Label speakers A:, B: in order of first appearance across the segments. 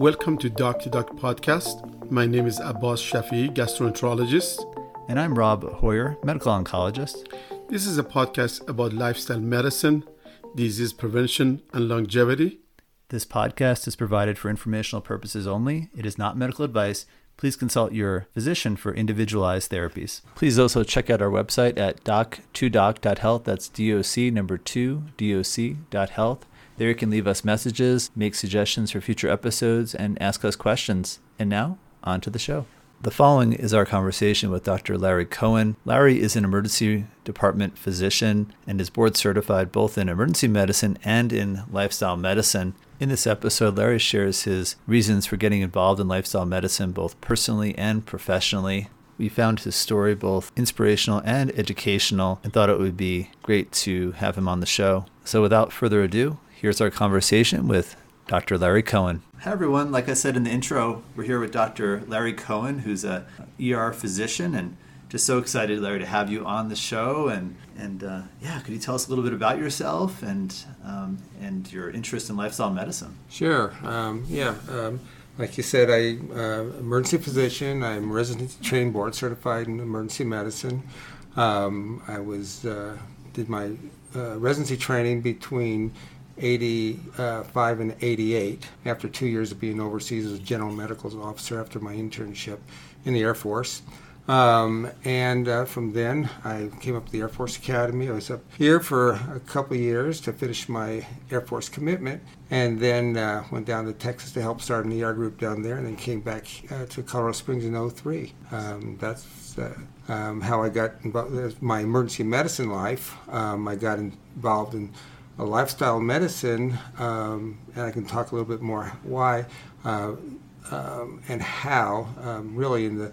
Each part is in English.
A: Welcome to Doc to Doc podcast. My name is Abbas Shafi, gastroenterologist.
B: And I'm Rob Hoyer, medical oncologist.
A: This is a podcast about lifestyle medicine, disease prevention, and longevity.
B: This podcast is provided for informational purposes only. It is not medical advice. Please consult your physician for individualized therapies. Please also check out our website at doc2doc.health. That's DOC number 2 doc.health. There you can leave us messages, make suggestions for future episodes, and ask us questions. And now, on to the show. The following is our conversation with Dr. Larry Cohen. Larry is an emergency department physician and is board certified both in emergency medicine and in lifestyle medicine. In this episode, Larry shares his reasons for getting involved in lifestyle medicine both personally and professionally. We found his story both inspirational and educational and thought it would be great to have him on the show. So, without further ado, Here's our conversation with Dr. Larry Cohen. Hi, everyone. Like I said in the intro, we're here with Dr. Larry Cohen, who's a ER physician, and just so excited, Larry, to have you on the show. And and uh, yeah, could you tell us a little bit about yourself and um, and your interest in lifestyle medicine?
C: Sure. Um, yeah. Um, like you said, I'm uh, emergency physician. I'm residency trained, board certified in emergency medicine. Um, I was uh, did my uh, residency training between 85 and 88 after two years of being overseas as a general medical officer after my internship in the Air Force. Um, and uh, from then, I came up to the Air Force Academy. I was up here for a couple years to finish my Air Force commitment, and then uh, went down to Texas to help start an ER group down there, and then came back uh, to Colorado Springs in 03. Um, that's uh, um, how I got involved. My emergency medicine life. Um, I got involved in a lifestyle medicine, um, and I can talk a little bit more why uh, um, and how, um, really in the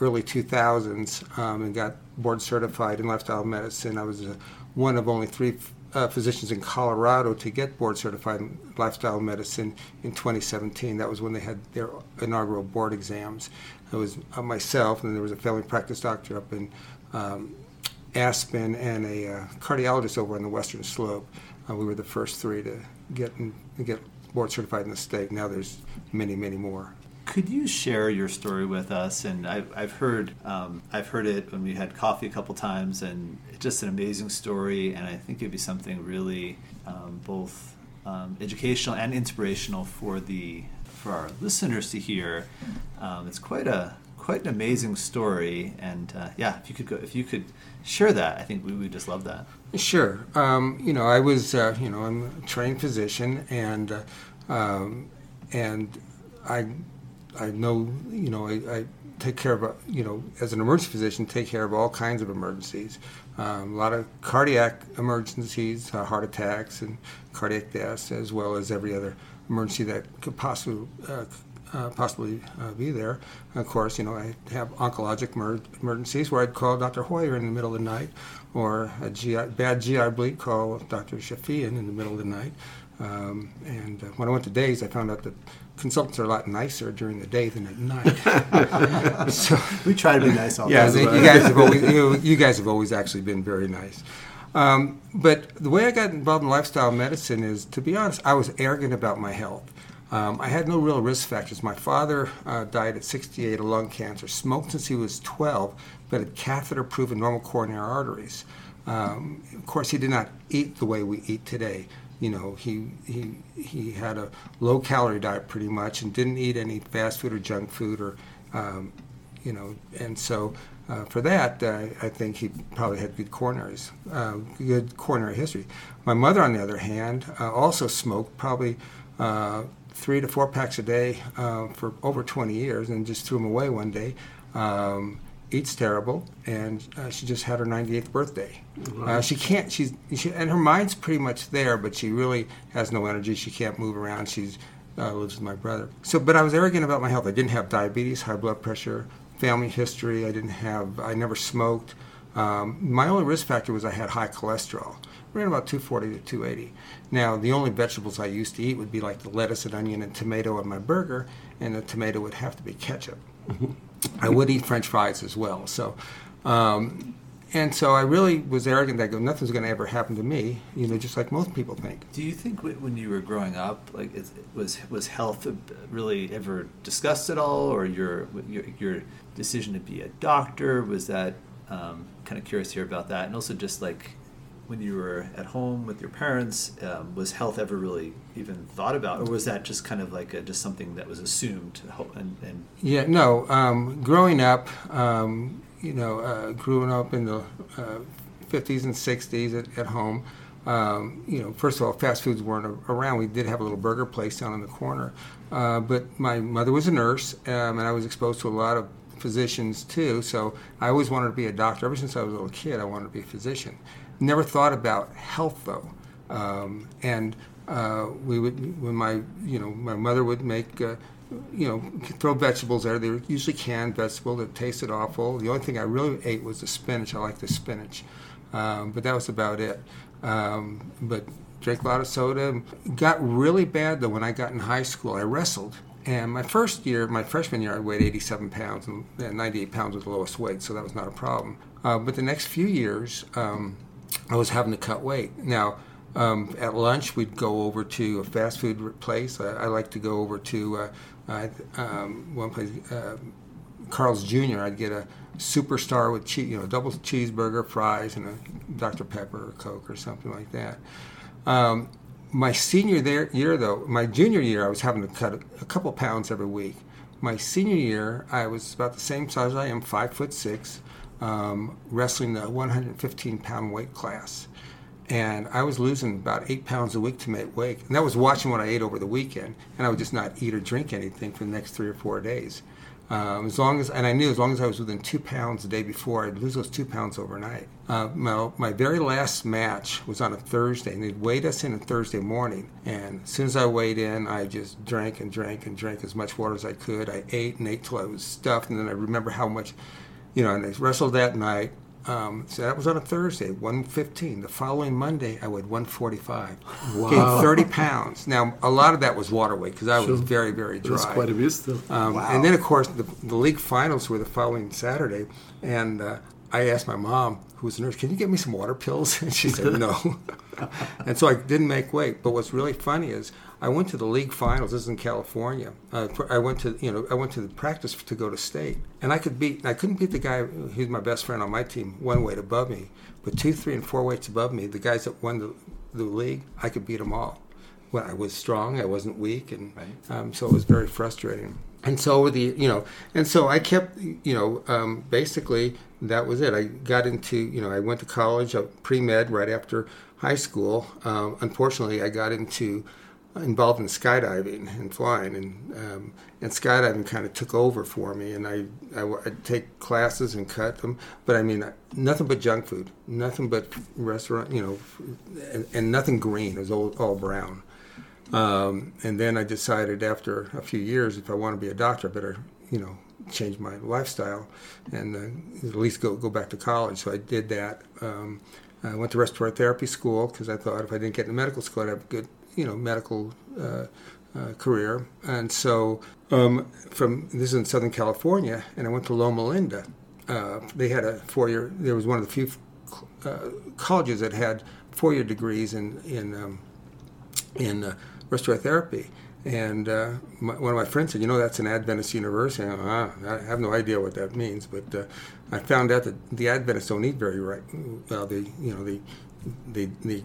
C: early 2000s, um, and got board certified in lifestyle medicine. I was a, one of only three uh, physicians in Colorado to get board certified in lifestyle medicine in 2017. That was when they had their inaugural board exams. It was uh, myself, and there was a family practice doctor up in um, Aspen and a uh, cardiologist over on the Western Slope. Uh, we were the first three to get get board certified in the state. Now there's many, many more.
B: Could you share your story with us? And I've, I've heard um, I've heard it when we had coffee a couple times, and it's just an amazing story. And I think it'd be something really um, both um, educational and inspirational for the for our listeners to hear. Um, it's quite a quite an amazing story, and uh, yeah, if you could go, if you could share that, I think we would just love that.
C: Sure. Um, you know, I was, uh, you know, I'm a trained physician, and uh, um, and I I know, you know, I, I, take care of, you know, as an emergency physician, take care of all kinds of emergencies. Um, a lot of cardiac emergencies, uh, heart attacks, and cardiac deaths, as well as every other emergency that could possibly uh, possibly uh, be there. Of course, you know, I have oncologic emer- emergencies where I'd call Dr. Hoyer in the middle of the night, or a GI, bad GI bleed, call Dr. Shafian in the middle of the night. Um, and uh, when I went to days, I found out that consultants are a lot nicer during the day than at night.
B: so, we try to be nice all the time.
C: yeah, you guys have always you, you, guys have always actually been very nice. Um, but the way I got involved in lifestyle medicine is, to be honest, I was arrogant about my health. Um, I had no real risk factors. My father uh, died at 68 of lung cancer, smoked since he was 12, but had catheter proven normal coronary arteries. Um, of course, he did not eat the way we eat today. You know, he, he, he had a low calorie diet pretty much and didn't eat any fast food or junk food or, um, you know, and so uh, for that, uh, I think he probably had good coronaries, uh, good coronary history. My mother, on the other hand, uh, also smoked probably uh, three to four packs a day uh, for over 20 years and just threw them away one day. Um, eats terrible, and uh, she just had her 98th birthday. Uh, she can't. She's she, and her mind's pretty much there, but she really has no energy. She can't move around. She's uh, lives with my brother. So, but I was arrogant about my health. I didn't have diabetes, high blood pressure, family history. I didn't have. I never smoked. Um, my only risk factor was I had high cholesterol ran about 240 to 280. Now, the only vegetables I used to eat would be like the lettuce and onion and tomato on my burger, and the tomato would have to be ketchup. Mm-hmm. I would eat French fries as well. So, um, and so I really was arrogant. I go, nothing's going to ever happen to me, you know, just like most people think.
B: Do you think when you were growing up, like, was was health really ever discussed at all, or your your, your decision to be a doctor was that? Um, kind of curious here about that, and also just like when you were at home with your parents, um, was health ever really even thought about, or was that just kind of like a, just something that was assumed? And, and
C: yeah, no. Um, growing up, um, you know, uh, growing up in the uh, 50s and 60s at, at home, um, you know, first of all, fast foods weren't around. We did have a little burger place down in the corner, uh, but my mother was a nurse, um, and I was exposed to a lot of physicians too. So I always wanted to be a doctor. Ever since I was a little kid, I wanted to be a physician. Never thought about health though, um, and uh, we would when my you know my mother would make. Uh, you know, throw vegetables there. They were usually canned vegetables that tasted awful. The only thing I really ate was the spinach. I like the spinach, um, but that was about it. Um, but drank a lot of soda. Got really bad though when I got in high school. I wrestled, and my first year, my freshman year, I weighed 87 pounds, and 98 pounds was the lowest weight, so that was not a problem. Uh, but the next few years, um, I was having to cut weight. Now, um, at lunch, we'd go over to a fast food place. I, I like to go over to uh, uh, um, one place, uh, Carl's Jr. I'd get a superstar with cheese, you know, double cheeseburger, fries, and a Dr. Pepper or Coke or something like that. Um, my senior there, year, though, my junior year, I was having to cut a, a couple pounds every week. My senior year, I was about the same size I am, five foot six, um, wrestling the 115 pound weight class. And I was losing about eight pounds a week to make weight. And that was watching what I ate over the weekend. And I would just not eat or drink anything for the next three or four days. Um, as long as, and I knew as long as I was within two pounds the day before, I'd lose those two pounds overnight. Uh, my, my very last match was on a Thursday, and they'd weighed us in on Thursday morning. And as soon as I weighed in, I just drank and drank and drank as much water as I could. I ate and ate till I was stuffed, and then I remember how much, you know, and I wrestled that night. Um, so that was on a Thursday, 115. The following Monday, I weighed 145. Wow. Gained 30 pounds. Now, a lot of that was water weight because I sure. was very, very dry.
A: That's quite a bit still.
C: Um, wow. And then, of course, the, the, league finals were the following Saturday. And uh, I asked my mom, who was a nurse, can you get me some water pills? And she said, no. and so I didn't make weight. But what's really funny is I went to the league finals. This is in California. Uh, I went to you know I went to the practice to go to state, and I could beat I couldn't beat the guy who's my best friend on my team one weight above me, but two, three, and four weights above me, the guys that won the, the league, I could beat them all. When I was strong, I wasn't weak, and right. um, so it was very frustrating. And so the you know, and so I kept you know um, basically that was it. I got into you know I went to college, uh, pre med right after high school. Um, unfortunately, I got into involved in skydiving and flying, and um, and skydiving kind of took over for me. And I, I would take classes and cut them, but I mean nothing but junk food, nothing but restaurant, you know, and, and nothing green. It was all, all brown. Um, and then I decided after a few years, if I want to be a doctor, I better you know change my lifestyle and uh, at least go go back to college. So I did that. Um, I went to respiratory therapy school because I thought if I didn't get into medical school, I'd have good you know medical uh, uh, career, and so um, from this is in Southern California, and I went to Loma Linda. Uh, they had a four-year. There was one of the few uh, colleges that had four-year degrees in in um, in uh, respiratory therapy. And uh, my, one of my friends said, "You know, that's an Adventist university." I, ah, I have no idea what that means, but uh, I found out that the Adventists don't eat very right. Well, they, you know, they, they, they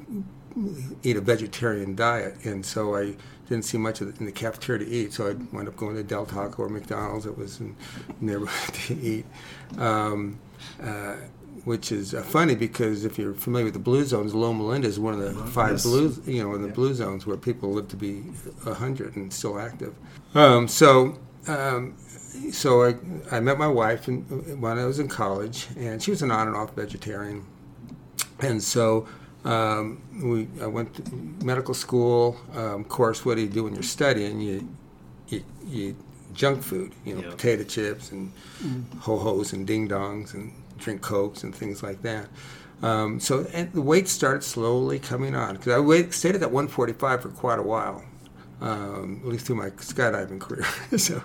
C: eat a vegetarian diet, and so I didn't see much in the cafeteria to eat. So I wound up going to Del Taco or McDonald's. It was in neighborhood to eat, um, uh, which is uh, funny because if you're familiar with the blue zones, Loma Linda is one of the five yes. blue, you know, in the yeah. blue zones where people live to be hundred and still active. Um, so. Um, so I, I met my wife in, when I was in college, and she was an on and off vegetarian. And so um, we, I went to medical school. Um, of course, what do you do when you're studying? You, you, you eat junk food, you know, yep. potato chips and mm. ho hos and ding dongs and drink cokes and things like that. Um, so and the weight started slowly coming on because I wait, stayed at that 145 for quite a while, um, at least through my skydiving career. so,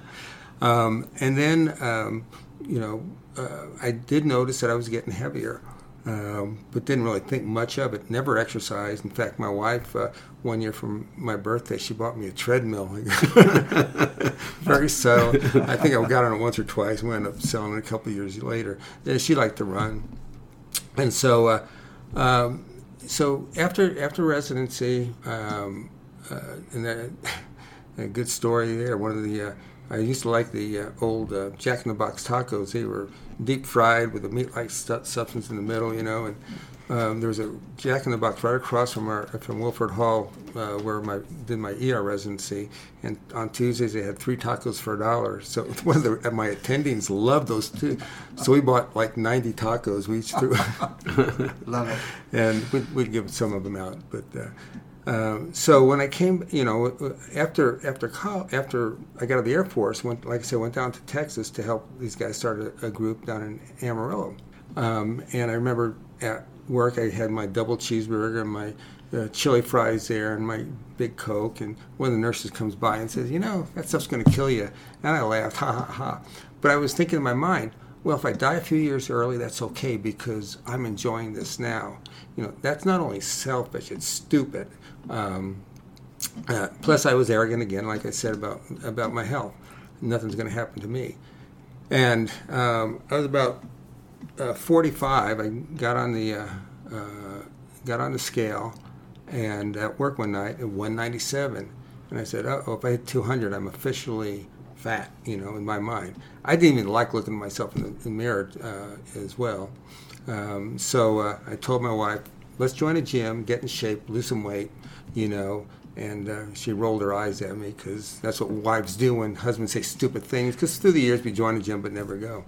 C: um, and then um, you know, uh, I did notice that I was getting heavier. Um, but didn't really think much of it. Never exercised. In fact, my wife, uh, one year from my birthday, she bought me a treadmill. Very subtle. I think I got on it once or twice. We ended up selling it a couple years later. She liked to run, and so, uh, um, so after after residency, um, uh, and a good story there. One of the uh, I used to like the uh, old uh, Jack in the Box tacos. They were deep fried with a meat-like stu- substance in the middle, you know. And um, there was a Jack in the Box right across from our from Wilford Hall, uh, where I did my ER residency. And on Tuesdays they had three tacos for a dollar. So one of the, my attendings loved those too. So we bought like 90 tacos. We each threw.
D: Love it.
C: And we'd, we'd give some of them out, but. Um, so when I came, you know, after after after I got out of the Air Force, went like I said, went down to Texas to help these guys start a, a group down in Amarillo. Um, and I remember at work I had my double cheeseburger and my uh, chili fries there and my big Coke. And one of the nurses comes by and says, "You know, that stuff's going to kill you." And I laughed, ha ha ha. But I was thinking in my mind, well, if I die a few years early, that's okay because I'm enjoying this now. You know, that's not only selfish; it's stupid. Um, uh, plus, I was arrogant again, like I said about about my health. Nothing's going to happen to me. And um, I was about uh, 45. I got on the uh, uh, got on the scale, and at work one night at 197, and I said, "Oh, if I hit 200, I'm officially fat." You know, in my mind, I didn't even like looking at myself in the, in the mirror uh, as well. Um, so uh, I told my wife, "Let's join a gym, get in shape, lose some weight." you know. And uh, she rolled her eyes at me because that's what wives do when husbands say stupid things. Because through the years we join a gym but never go.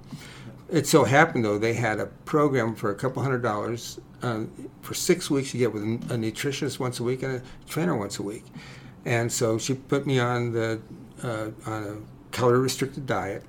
C: It so happened though they had a program for a couple hundred dollars uh, for six weeks. You get with a nutritionist once a week and a trainer once a week. And so she put me on the uh, on a calorie restricted diet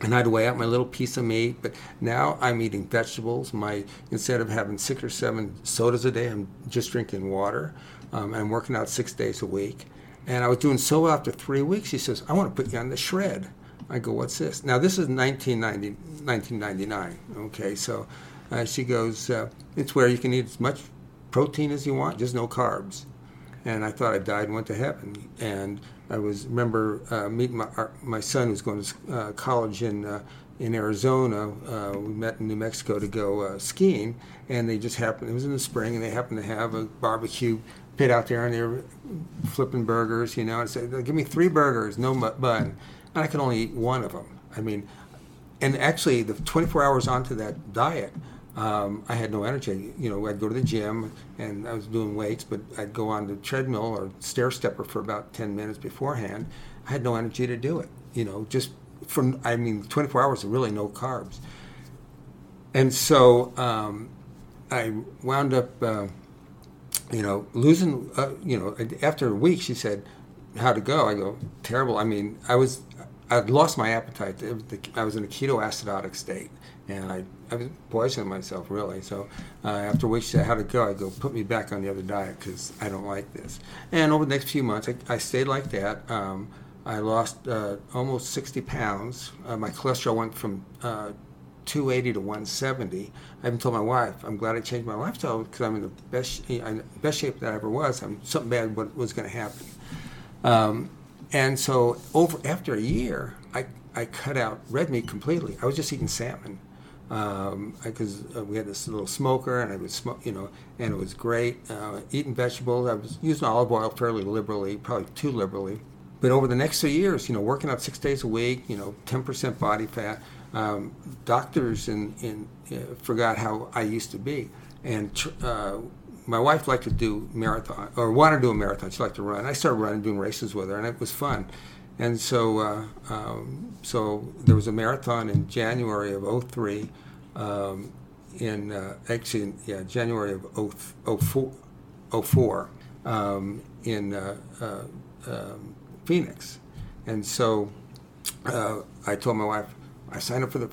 C: and I'd weigh out my little piece of meat. But now I'm eating vegetables. My instead of having six or seven sodas a day, I'm just drinking water. Um, I'm working out six days a week. And I was doing so well after three weeks. He says, I want to put you on the shred. I go, what's this? Now, this is 1990, 1999. Okay, so uh, she goes, uh, it's where you can eat as much protein as you want, just no carbs. And I thought I died and went to heaven. And I was remember uh, meeting my, our, my son who's going to uh, college in uh, in Arizona. Uh, we met in New Mexico to go uh, skiing, and they just happened. It was in the spring, and they happened to have a barbecue pit out there and they were flipping burgers, you know, and said, give me three burgers, no bun. And I could only eat one of them. I mean, and actually, the 24 hours onto that diet, um, I had no energy. You know, I'd go to the gym and I was doing weights, but I'd go on the treadmill or stair stepper for about 10 minutes beforehand. I had no energy to do it. You know, just from, I mean, 24 hours of really no carbs. And so um, I wound up. Uh, you know, losing, uh, you know, after a week, she said, how'd it go? I go, terrible. I mean, I was, I'd lost my appetite. I was in a ketoacidotic state, and I, I was poisoning myself, really. So uh, after a week, she said, how'd it go? I go, put me back on the other diet because I don't like this. And over the next few months, I, I stayed like that. Um, I lost uh, almost 60 pounds. Uh, my cholesterol went from uh, 280 to 170. I even told my wife, I'm glad I changed my lifestyle because I'm in the best, best shape that I ever was. I'm, something bad was going to happen. Um, and so over after a year, I, I cut out red meat completely. I was just eating salmon because um, uh, we had this little smoker and I would smoke, you know, and it was great. Uh, eating vegetables, I was using olive oil fairly liberally, probably too liberally. But over the next two years, you know, working out six days a week, you know, 10% body fat, um, doctors in, in, uh, forgot how I used to be. And uh, my wife liked to do marathon, or wanted to do a marathon. She liked to run. I started running, doing races with her, and it was fun. And so, uh, um, so there was a marathon in January of 03, um, in uh, actually, yeah, January of 04, 04 um, in uh, uh, um, Phoenix. And so uh, I told my wife, I signed up for the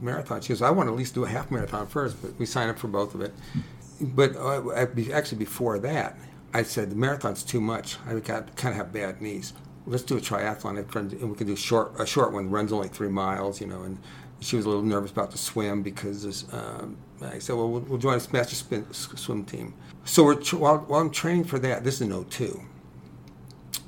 C: marathon. She goes, I want to at least do a half marathon first, but we signed up for both of it. But uh, actually, before that, I said the marathon's too much. I got kind of have bad knees. Let's do a triathlon, and we can do short a short one. Runs only three miles, you know. And she was a little nervous about the swim because um, I said, well, well, we'll join a master spin, swim team. So while, while I'm training for that, this is in 02.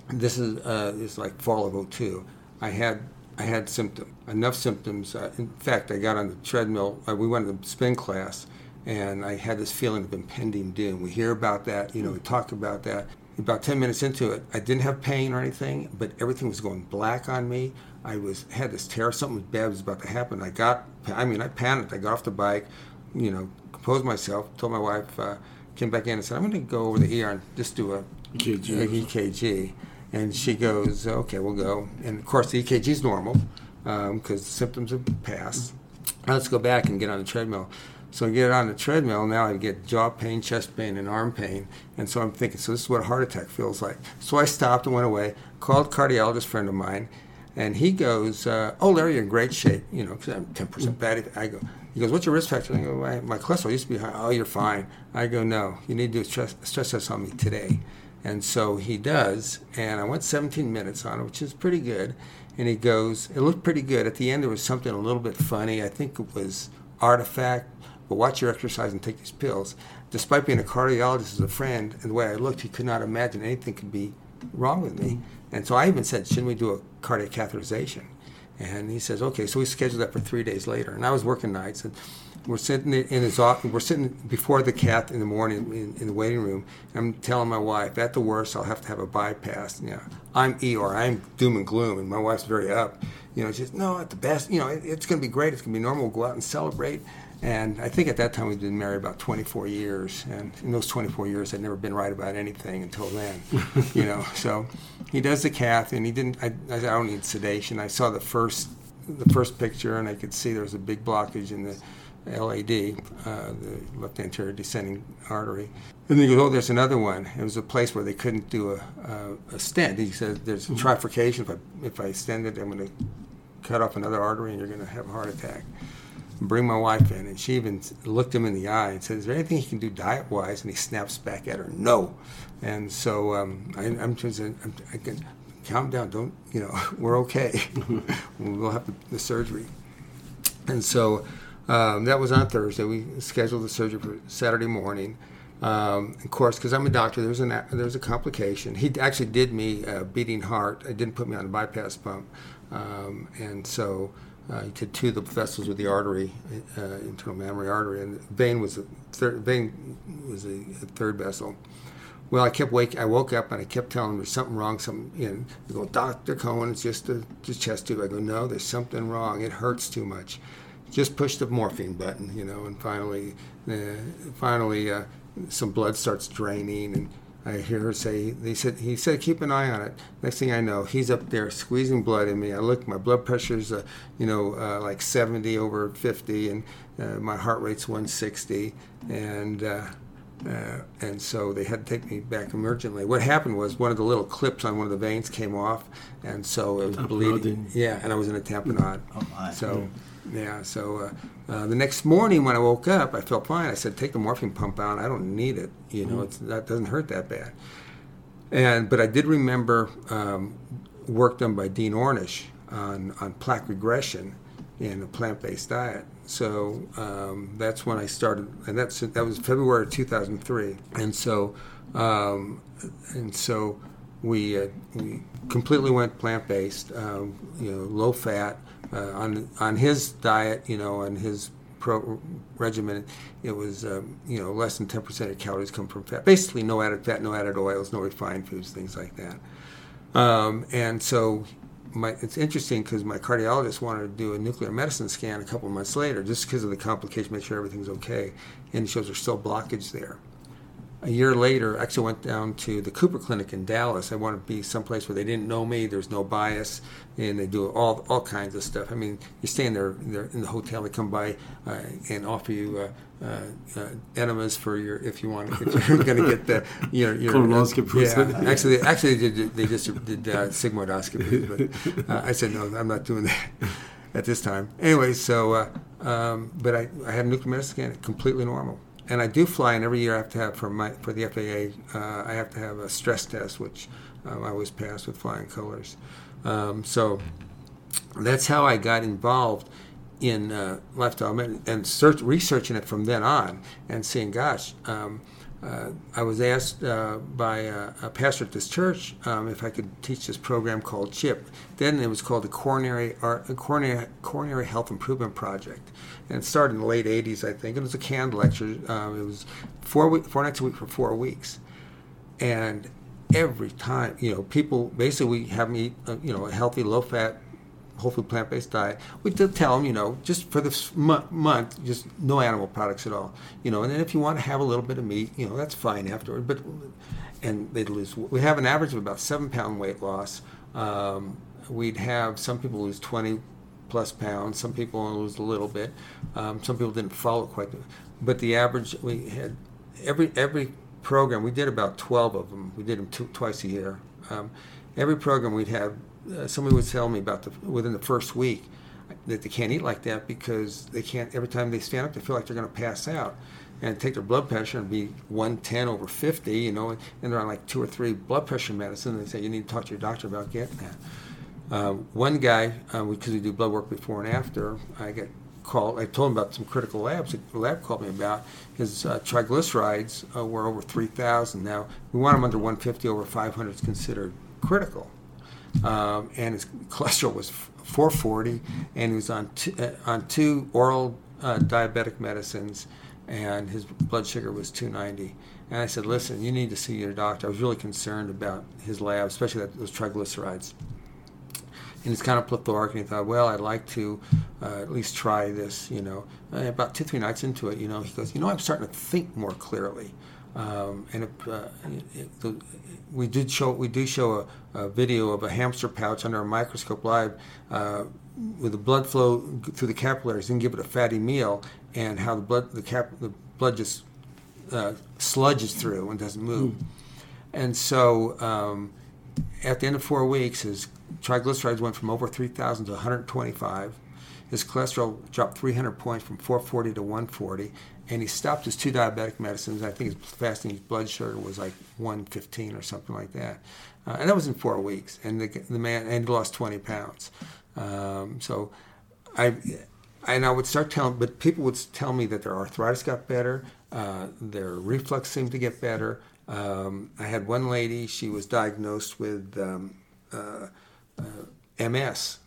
C: This is uh, this is like fall of 02. I had I had symptoms, enough symptoms. Uh, in fact, I got on the treadmill. Uh, we went to the spin class, and I had this feeling of impending doom. We hear about that, you know, we talk about that. About 10 minutes into it, I didn't have pain or anything, but everything was going black on me. I was had this terror, something bad was about to happen. I got, I mean, I panicked. I got off the bike, you know, composed myself, told my wife, uh, came back in and said, I'm going to go over the ER and just do a
A: EKG.
C: a EKG. And she goes, okay, we'll go. And of course, the EKG is normal because um, the symptoms have passed. Now let's go back and get on the treadmill. So I get on the treadmill, now I get jaw pain, chest pain, and arm pain. And so I'm thinking, so this is what a heart attack feels like. So I stopped and went away, called a cardiologist friend of mine, and he goes, uh, oh, Larry, you're in great shape, you know, because I'm 10% bad. I go, he goes, what's your risk factor? I go, my, my cholesterol used to be high. Oh, you're fine. I go, no, you need to do a stress, stress test on me today. And so he does, and I went 17 minutes on it, which is pretty good. And he goes, it looked pretty good. At the end, there was something a little bit funny. I think it was artifact but watch your exercise and take these pills. Despite being a cardiologist as a friend and the way I looked, he could not imagine anything could be wrong with me. And so I even said, shouldn't we do a cardiac catheterization? And he says, okay. So we scheduled that for three days later. And I was working nights. And we're sitting in his office. We're sitting before the cath in the morning in, in the waiting room. I'm telling my wife, at the worst, I'll have to have a bypass. You know, I'm Eeyore. I'm doom and gloom. And my wife's very up. You know, she says, no, at the best, you know, it, it's going to be great. It's going to be normal. We'll go out and celebrate. And I think at that time we'd been married about 24 years, and in those 24 years I'd never been right about anything until then, you know. So he does the cath, and he didn't. I, I don't need sedation. I saw the first the first picture, and I could see there was a big blockage in the LAD, uh, the left anterior descending artery. And then he goes, oh, there's another one. It was a place where they couldn't do a, a, a stent. He said, there's a trifurcation. If I, if I stent it, I'm going to cut off another artery and you're going to have a heart attack bring my wife in, and she even looked him in the eye and said, "Is there anything he can do diet wise?" And he snaps back at her, "No." And so um, I, am just, I'm, I can calm down. Don't you know? We're okay. we'll have the, the, surgery. And so um, that was on Thursday. We scheduled the surgery for Saturday morning. Um, of course, because I'm a doctor, there's an there's a complication. He actually did me a beating heart. It didn't put me on a bypass pump, um, and so uh, he did two the vessels with the artery, uh, internal mammary artery, and vein was a third, vein was a, a, third vessel. Well, I kept wake. I woke up and I kept telling there's something wrong. Something. You they go, Doctor Cohen, it's just a just chest tube. I go, no, there's something wrong. It hurts too much. Just push the morphine button, you know, and finally, uh, finally, uh, some blood starts draining and I hear her say, they said, he said, keep an eye on it. Next thing I know, he's up there squeezing blood in me. I look, my blood pressure's, uh, you know, uh, like 70 over 50, and uh, my heart rate's 160. And, uh, uh, and so they had to take me back emergently. What happened was one of the little clips on one of the veins came off, and so it was bleeding. Yeah, and I was in a tamponade.
B: Oh my.
C: So, yeah, so uh, uh, the next morning when I woke up, I felt fine. I said, "Take the morphine pump out. I don't need it. You know, it's, that doesn't hurt that bad." And but I did remember um, work done by Dean Ornish on on plaque regression in a plant-based diet. So um, that's when I started, and that's that was February 2003. And so, um, and so we uh, we completely went plant-based, um, you know, low fat. Uh, on on his diet, you know, on his pro regimen, it was um, you know less than 10% of calories come from fat. Basically, no added fat, no added oils, no refined foods, things like that. Um, and so my, it's interesting because my cardiologist wanted to do a nuclear medicine scan a couple months later just because of the complication, make sure everything's okay. And it shows there's still blockage there a year later, I actually went down to the Cooper Clinic in Dallas. I wanted to be someplace where they didn't know me. There's no bias, and they do all all kinds of stuff. I mean, you're staying there, they're in the hotel. They come by uh, and offer you uh, uh, uh enemas for your if you want if you're going to get the your, your
A: colonoscopy.
C: Yeah, actually, actually they, did, they just did uh, sigmoidoscopy, but uh, I said no, I'm not doing that at this time. Anyway, so uh, um, but I, I had a nuclear medicine scan, completely normal and I do fly, and every year I have to have for my for the FAA, uh, I have to have a stress test, which um, I always pass with flying colors. Um, so that's how I got involved in uh, lifestyle and search, researching it from then on and seeing, gosh, um, uh, I was asked uh, by a, a, pastor at this church um, if I could teach this program called CHIP. Then it was called the Coronary, Art, Coronary, Coronary Health Improvement Project. And it started in the late 80s, I think. It was a canned lecture. Um, it was four, week, four nights a week for four weeks. And every time, you know, people basically we have eat, uh, you know, a healthy, low fat whole food plant based diet, we did tell them, you know, just for this month, just no animal products at all, you know. And then if you want to have a little bit of meat, you know, that's fine afterward. But and they'd lose. We have an average of about seven pound weight loss. Um, we'd have some people lose twenty plus pounds. Some people lose a little bit. Um, some people didn't follow quite. But the average we had every every program we did about twelve of them. We did them two, twice a year. Um, every program we'd have uh, somebody would tell me about the within the first week that they can't eat like that because they can't. Every time they stand up, they feel like they're going to pass out, and take their blood pressure and be 110 over 50. You know, and they're on like two or three blood pressure medicine. They say you need to talk to your doctor about getting that. Uh, one guy, because uh, we, do blood work before and after, I get called. I told him about some critical labs. The lab called me about his uh, triglycerides uh, were over 3,000. Now we want them under 150. Over 500 is considered critical um, and his cholesterol was 440, and he was on two, uh, on two oral uh, diabetic medicines, and his blood sugar was 290. And I said, "Listen, you need to see your doctor." I was really concerned about his lab, especially that, those triglycerides. And it's kind of plethoric, and he thought, "Well, I'd like to uh, at least try this." You know, and about two, three nights into it, you know, he goes, "You know, I'm starting to think more clearly." Um, and it, uh, it, it, we did show we do show a, a, video of a hamster pouch under a microscope live uh, with the blood flow through the capillaries and give it a fatty meal and how the blood the cap the blood just uh, sludges through and doesn't move. Mm. And so um, at the end of four weeks, his triglycerides went from over 3,000 to 125. His cholesterol dropped 300 points from 440 to 140, and he stopped his two diabetic medicines. I think his fasting blood sugar was like 115 or something like that, uh, and that was in four weeks. And the, the man and he lost 20 pounds. Um, so I and I would start telling, but people would tell me that their arthritis got better, uh, their reflux seemed to get better. Um, I had one lady; she was diagnosed with um, uh, uh MS,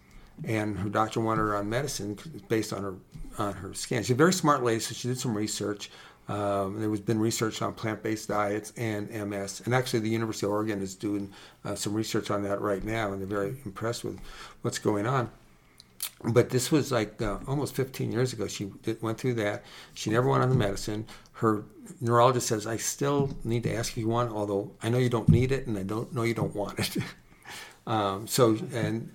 C: and her doctor wanted her on medicine based on her on her scan. She's a very smart lady, so she did some research. Um, there was been research on plant-based diets and MS, and actually the University of Oregon is doing uh, some research on that right now, and they're very impressed with what's going on. But this was like uh, almost 15 years ago. She did, went through that. She never went on the medicine. Her neurologist says, "I still need to ask if you want, although I know you don't need it, and I don't know you don't want it." Um, so and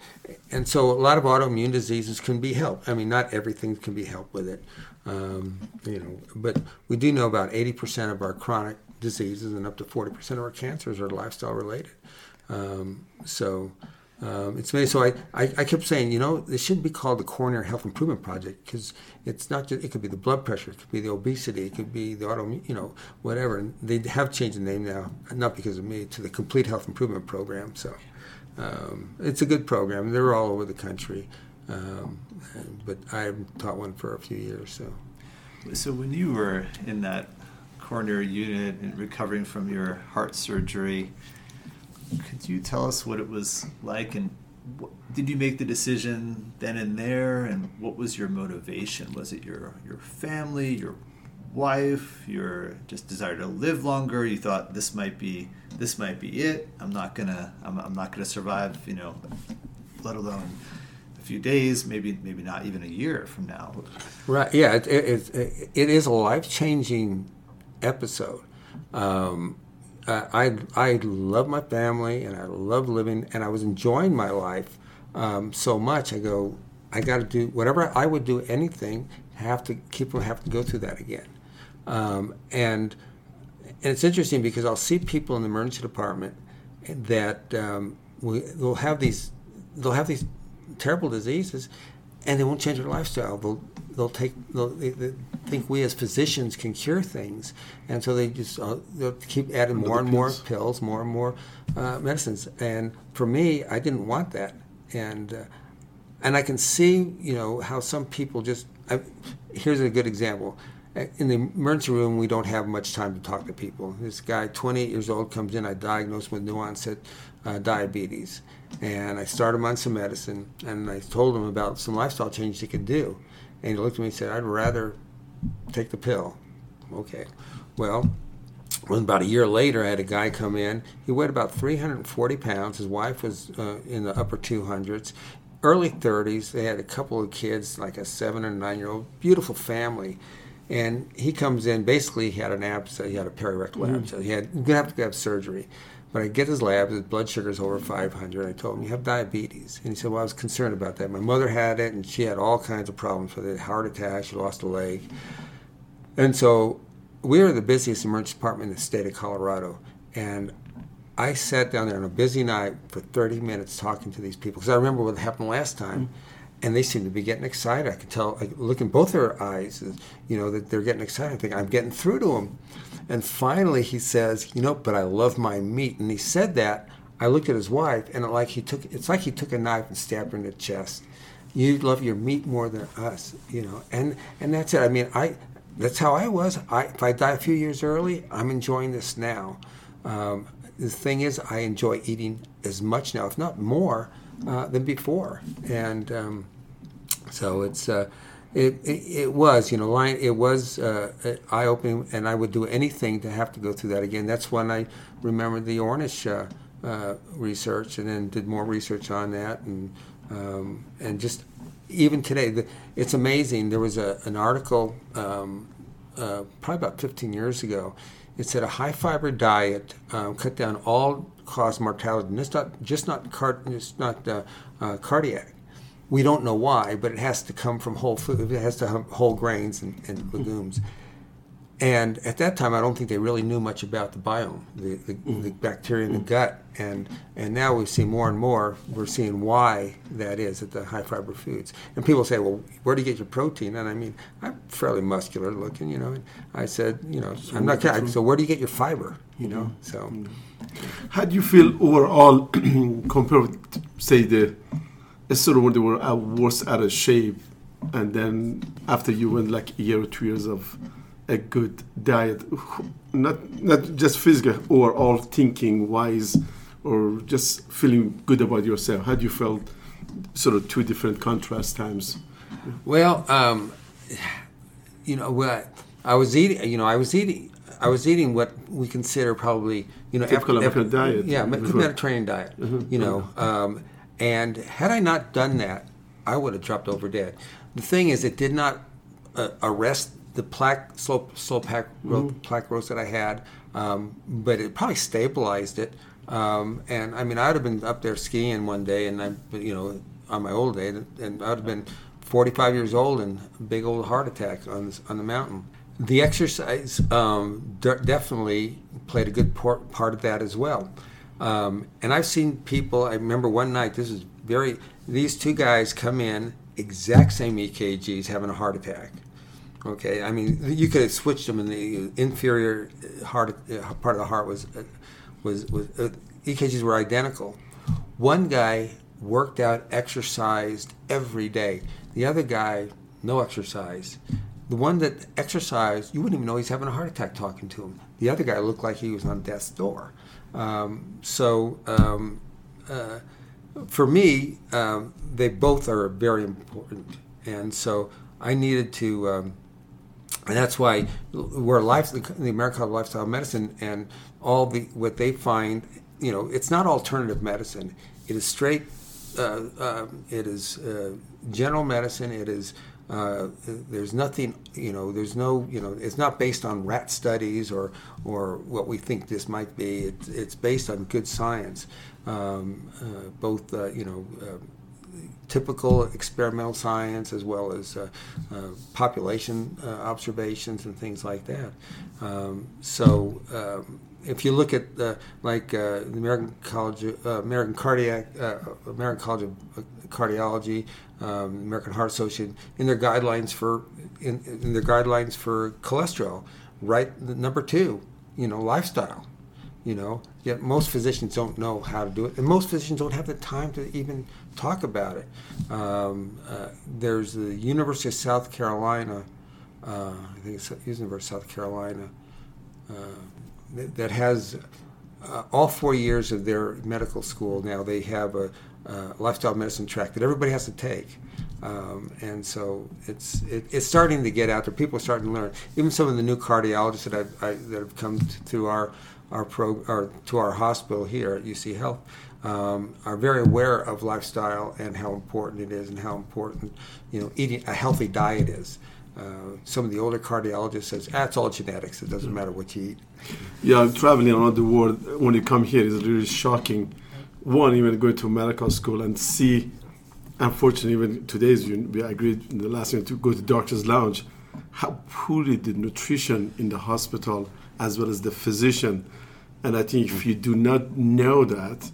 C: and so a lot of autoimmune diseases can be helped. I mean, not everything can be helped with it, um, you know. But we do know about 80% of our chronic diseases and up to 40% of our cancers are lifestyle related. Um, so um, it's made, so I, I, I, kept saying, you know, this shouldn't be called the Coronary Health Improvement Project because it's not just, it could be the blood pressure, it could be the obesity, it could be the autoimmune, you know, whatever. And they have changed the name now, not because of me, to the Complete Health Improvement Program. So um, it's a good program. They're all over the country, um, but I've taught one for a few years. So,
B: so when you were in that coronary unit and recovering from your heart surgery, could you tell us what it was like and what, did you make the decision then and there and what was your motivation was it your your family your wife, your just desire to live longer. You thought this might be this might be it. I'm not gonna I'm, I'm not gonna survive. You know, let alone a few days, maybe maybe not even a year from now.
C: Right. Yeah. It it, it, it is a life changing episode. Um, I I love my family and I love living and I was enjoying my life um, so much. I go. I got to do whatever I would do anything. Have to keep have to go through that again. Um, and and it's interesting because I'll see people in the emergency department that um, will have these they'll have these terrible diseases, and they won't change their lifestyle. They'll they'll take they'll, they, they think we as physicians can cure things, and so they just uh, they'll keep adding more and more pills, more and more uh, medicines. And for me, I didn't want that, and uh, and I can see, you know, how some people just. I, here's a good example. In the emergency room, we don't have much time to talk to people. This guy, 28 years old, comes in. I diagnose him with new onset uh, diabetes, and I start him on some medicine. And I told him about some lifestyle changes he could do, and he looked at me and said, "I'd rather take the pill." Okay, well, well, about a year later, I had a guy come in. He weighed about 340 pounds. His wife was uh, in the upper 200s. Early 30s, they had a couple of kids, like a seven and nine year old, beautiful family. And he comes in, basically, he had an abscess, he had a perirectal mm-hmm. abscess. He had, going to have to have surgery. But I get his labs, his blood sugar is over 500. I told him, You have diabetes. And he said, Well, I was concerned about that. My mother had it, and she had all kinds of problems with it heart attack, she lost a leg. And so we are the busiest emergency department in the state of Colorado, and I sat down there on a busy night for 30 minutes talking to these people because I remember what happened last time, and they seem to be getting excited. I could tell, I look in both their eyes, you know, that they're getting excited. I think I'm getting through to them, and finally he says, "You know, but I love my meat," and he said that. I looked at his wife, and it like he took, it's like he took a knife and stabbed her in the chest. You love your meat more than us, you know, and and that's it. I mean, I that's how I was. I, if I die a few years early, I'm enjoying this now. Um, the thing is, I enjoy eating as much now, if not more, uh, than before. And um, so it's uh, it, it, it, was you know it was uh, eye opening, and I would do anything to have to go through that again. That's when I remembered the Ornish uh, uh, research, and then did more research on that, and um, and just even today, the, it's amazing. There was a, an article um, uh, probably about 15 years ago. It said a high fiber diet um, cut down all cause mortality, and it's not just not car- it's not uh, uh, cardiac. We don't know why, but it has to come from whole food. It has to have whole grains and, and legumes. And at that time, I don't think they really knew much about the biome, the, the, mm. the, bacteria in the gut. And, and now we see more and more, we're seeing why that is at the high fiber foods. And people say, well, where do you get your protein? And I mean, I'm fairly muscular looking, you know. And I said, you know, so I'm not, so where do you get your fiber, you know? Mm-hmm. So.
A: Mm-hmm. How do you feel overall compared with, say, the sort of when they were worse out of shape, and then after you went like a year or two years of a good diet, not not just physical or all thinking wise, or just feeling good about yourself. How do you felt? Sort of two different contrast times.
C: Well, um, you know what I was eating. You know, I was eating. I was eating what we consider probably you know
A: typical diet.
C: Yeah, mm-hmm. Mediterranean diet. Mm-hmm. You know, um, and had I not done that, I would have dropped over dead. The thing is, it did not uh, arrest the plaque slow slow plaque, mm-hmm. plaque growth that I had, um, but it probably stabilized it. Um, and I mean, I would have been up there skiing one day, and I, you know, on my old day, and I would have been 45 years old and a big old heart attack on this, on the mountain. The exercise um, de- definitely played a good part, part of that as well. Um, and I've seen people. I remember one night. This is very. These two guys come in exact same EKGs, having a heart attack. Okay, I mean, you could have switched them, and the inferior heart uh, part of the heart was uh, was was uh, EKGs were identical. One guy worked out, exercised every day. The other guy, no exercise. The one that exercised, you wouldn't even know he's having a heart attack talking to him. The other guy looked like he was on death's door. Um, so um, uh, for me, um, they both are very important, and so I needed to um, and that's why we're life the American College of Lifestyle Medicine and all the what they find you know it's not alternative medicine. It is straight uh, uh, it is uh, general medicine. It is uh, there's nothing you know there's no you know it's not based on rat studies or or what we think this might be. It, it's based on good science. Um, uh, both uh, you know typical experimental science as well as uh, uh, population uh, observations and things like that. Um, so um, if you look at the, like uh, the American College, uh, American Cardiac, uh, American College of Cardiology, um, American Heart Association, in their guidelines for in, in their guidelines for cholesterol, right? Number two, you know, lifestyle you know. Yet most physicians don't know how to do it, and most physicians don't have the time to even talk about it. Um, uh, there's the University of South Carolina, uh, I think it's University of South Carolina, uh, that, that has uh, all four years of their medical school now. They have a, uh, lifestyle medicine track that everybody has to take. Um, and so it's it, it's starting to get out there. People are starting to learn. Even some of the new cardiologists that I've, I, that have come through our our pro or to our hospital here at UC Health um, are very aware of lifestyle and how important it is, and how important you know eating a healthy diet is. Uh, some of the older cardiologists says, ah, all genetics. It doesn't matter what you eat.
A: Yeah, traveling around the world when you come here is really shocking. One, even going to medical school and see unfortunately, even today's we agreed in the last year to go to doctor's lounge, how poorly the nutrition in the hospital as well as the physician. And I think if you do not know that,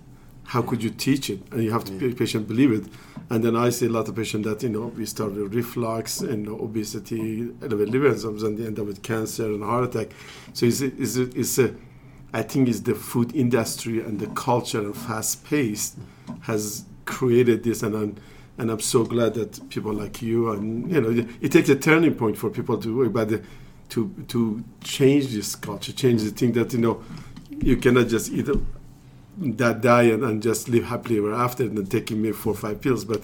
A: how could you teach it? And you have to be patient believe it. And then I see a lot of patients that, you know, we start with reflux and obesity, elevated liver enzymes, and they end up with cancer and heart attack. So it's a, it's a, it's a uh, I think it's the food industry and the culture and fast pace has created this and I'm, and I'm so glad that people like you and you know it takes a turning point for people to uh, work but the, to to change this culture change the thing that you know you cannot just eat that die and and just live happily ever after and taking maybe four or five pills. But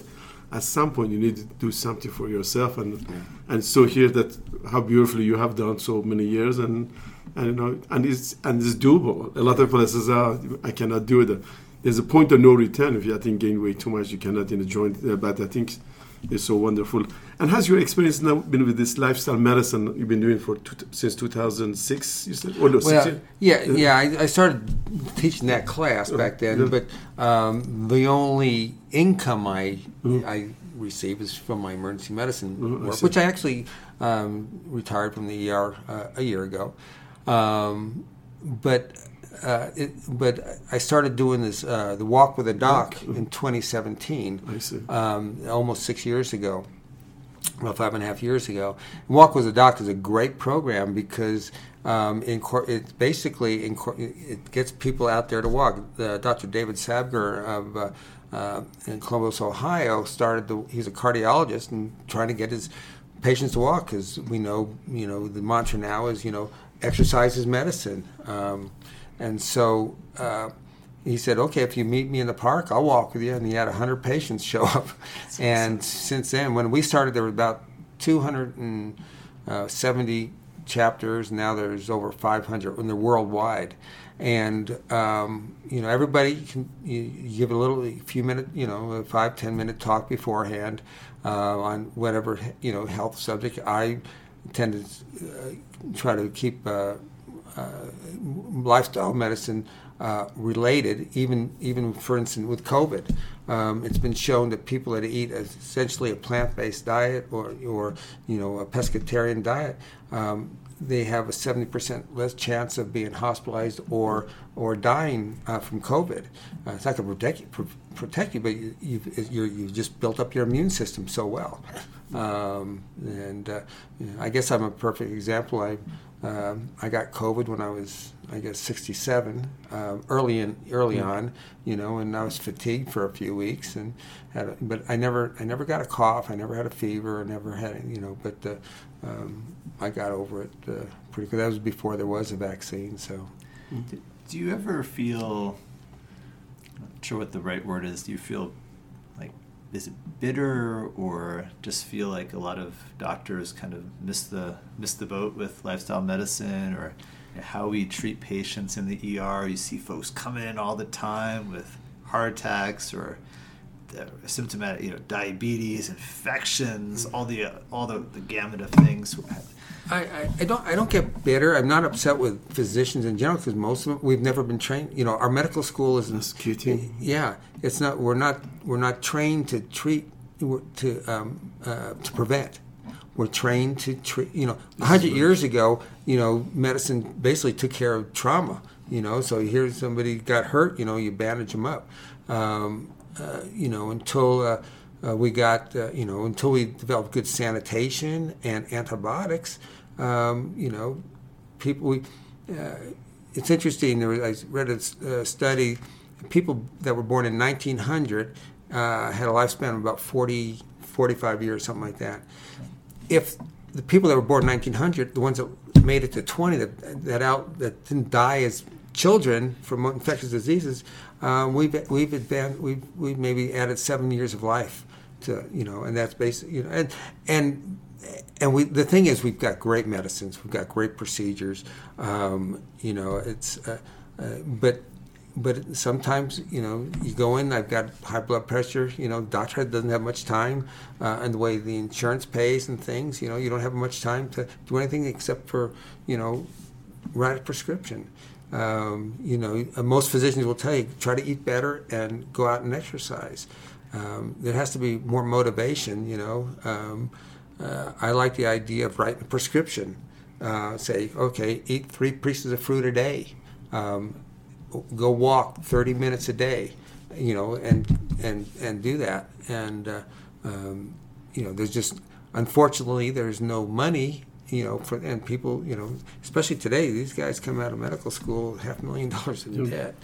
A: at some point you need to do something for yourself. And yeah. and so here that how beautifully you have done so many years and and you know and it's and it's doable. A lot of people say oh, I cannot do it. There's a point of no return. If you I think gain weight too much you cannot in a joint uh, but I think it's so wonderful. And has your experience now been with this lifestyle medicine you've been doing for two, since 2006 you said?
C: Or no, well, yeah yeah I, I, started teaching that class back then yeah. but um, the only income I mm-hmm. I received is from my emergency medicine mm-hmm, work I which I actually um, retired from the ER uh, a year ago. Um, but uh, it, but I started doing this uh, the walk with a doc in 2017.
A: I see.
C: Um, almost six years ago, well, five and a half years ago. Walk with a doc is a great program because um, it basically it gets people out there to walk. Uh, Dr. David Sabgir of uh, uh, in Columbus, Ohio, started. The, he's a cardiologist and trying to get his patients to walk because we know you know the mantra now is you know exercise is medicine. Um, and so uh, he said, okay, if you meet me in the park, I'll walk with you. And he had 100 patients show up. That's and awesome. since then, when we started, there were about 270 chapters. Now there's over 500, and they're worldwide. And um, you know, everybody can you, you give a little, a few minute, you know, a five ten minute talk beforehand uh, on whatever you know health subject. I tend to uh, try to keep uh, uh, lifestyle medicine uh, related, even even for instance with COVID. Um, it's been shown that people that eat essentially a plant-based diet or or you know a pescatarian diet, um, they have a 70% less chance of being hospitalized or or dying uh, from COVID. Uh, it's not going to protect you, protect you, but you, you've, you've just built up your immune system so well. Um, and uh, you know, I guess I'm a perfect example. I um, I got COVID when I was, I guess, 67, um, early in, early on, you know, and I was fatigued for a few weeks, and had, a, but I never, I never got a cough, I never had a fever, I never had, you know, but uh, um, I got over it uh, pretty good. That was before there was a vaccine, so.
B: Do you ever feel? I'm not sure what the right word is. Do you feel is it bitter or just feel like a lot of doctors kind of miss the miss the boat with lifestyle medicine or how we treat patients in the ER? You see folks come in all the time with heart attacks or symptomatic, you know, diabetes, infections, all the all the, the gamut of things.
C: I, I, I, don't I don't get bitter. I'm not upset with physicians in general because most of them we've never been trained. You know, our medical school is
A: QT.
C: Yeah, it's not. We're not. We're not trained to treat to um, uh, to prevent. We're trained to treat. You know, hundred years ago, you know, medicine basically took care of trauma. You know, so here somebody got hurt. You know, you bandage them up. Um, uh, you know, until. Uh, uh, we got, uh, you know, until we developed good sanitation and antibiotics, um, you know, people we. Uh, it's interesting. There was, I read a uh, study. People that were born in 1900 uh, had a lifespan of about 40, 45 years, something like that. If the people that were born in 1900, the ones that made it to 20, that that out that didn't die as children from infectious diseases, uh, we've we've advanced, we've we've maybe added seven years of life to you know, and that's basically you know, and and and we the thing is we've got great medicines, we've got great procedures, um, you know, it's uh, uh, but but sometimes you know you go in i've got high blood pressure you know doctor doesn't have much time uh, and the way the insurance pays and things you know you don't have much time to do anything except for you know write a prescription. Um, you know most physicians will tell you try to eat better and go out and exercise. Um, there has to be more motivation you know um, uh, i like the idea of writing a prescription uh, say okay eat three pieces of fruit a day um, go walk 30 minutes a day, you know, and and and do that. And uh, um, you know, there's just unfortunately there's no money, you know, for and people, you know, especially today, these guys come out of medical school half a million dollars in debt,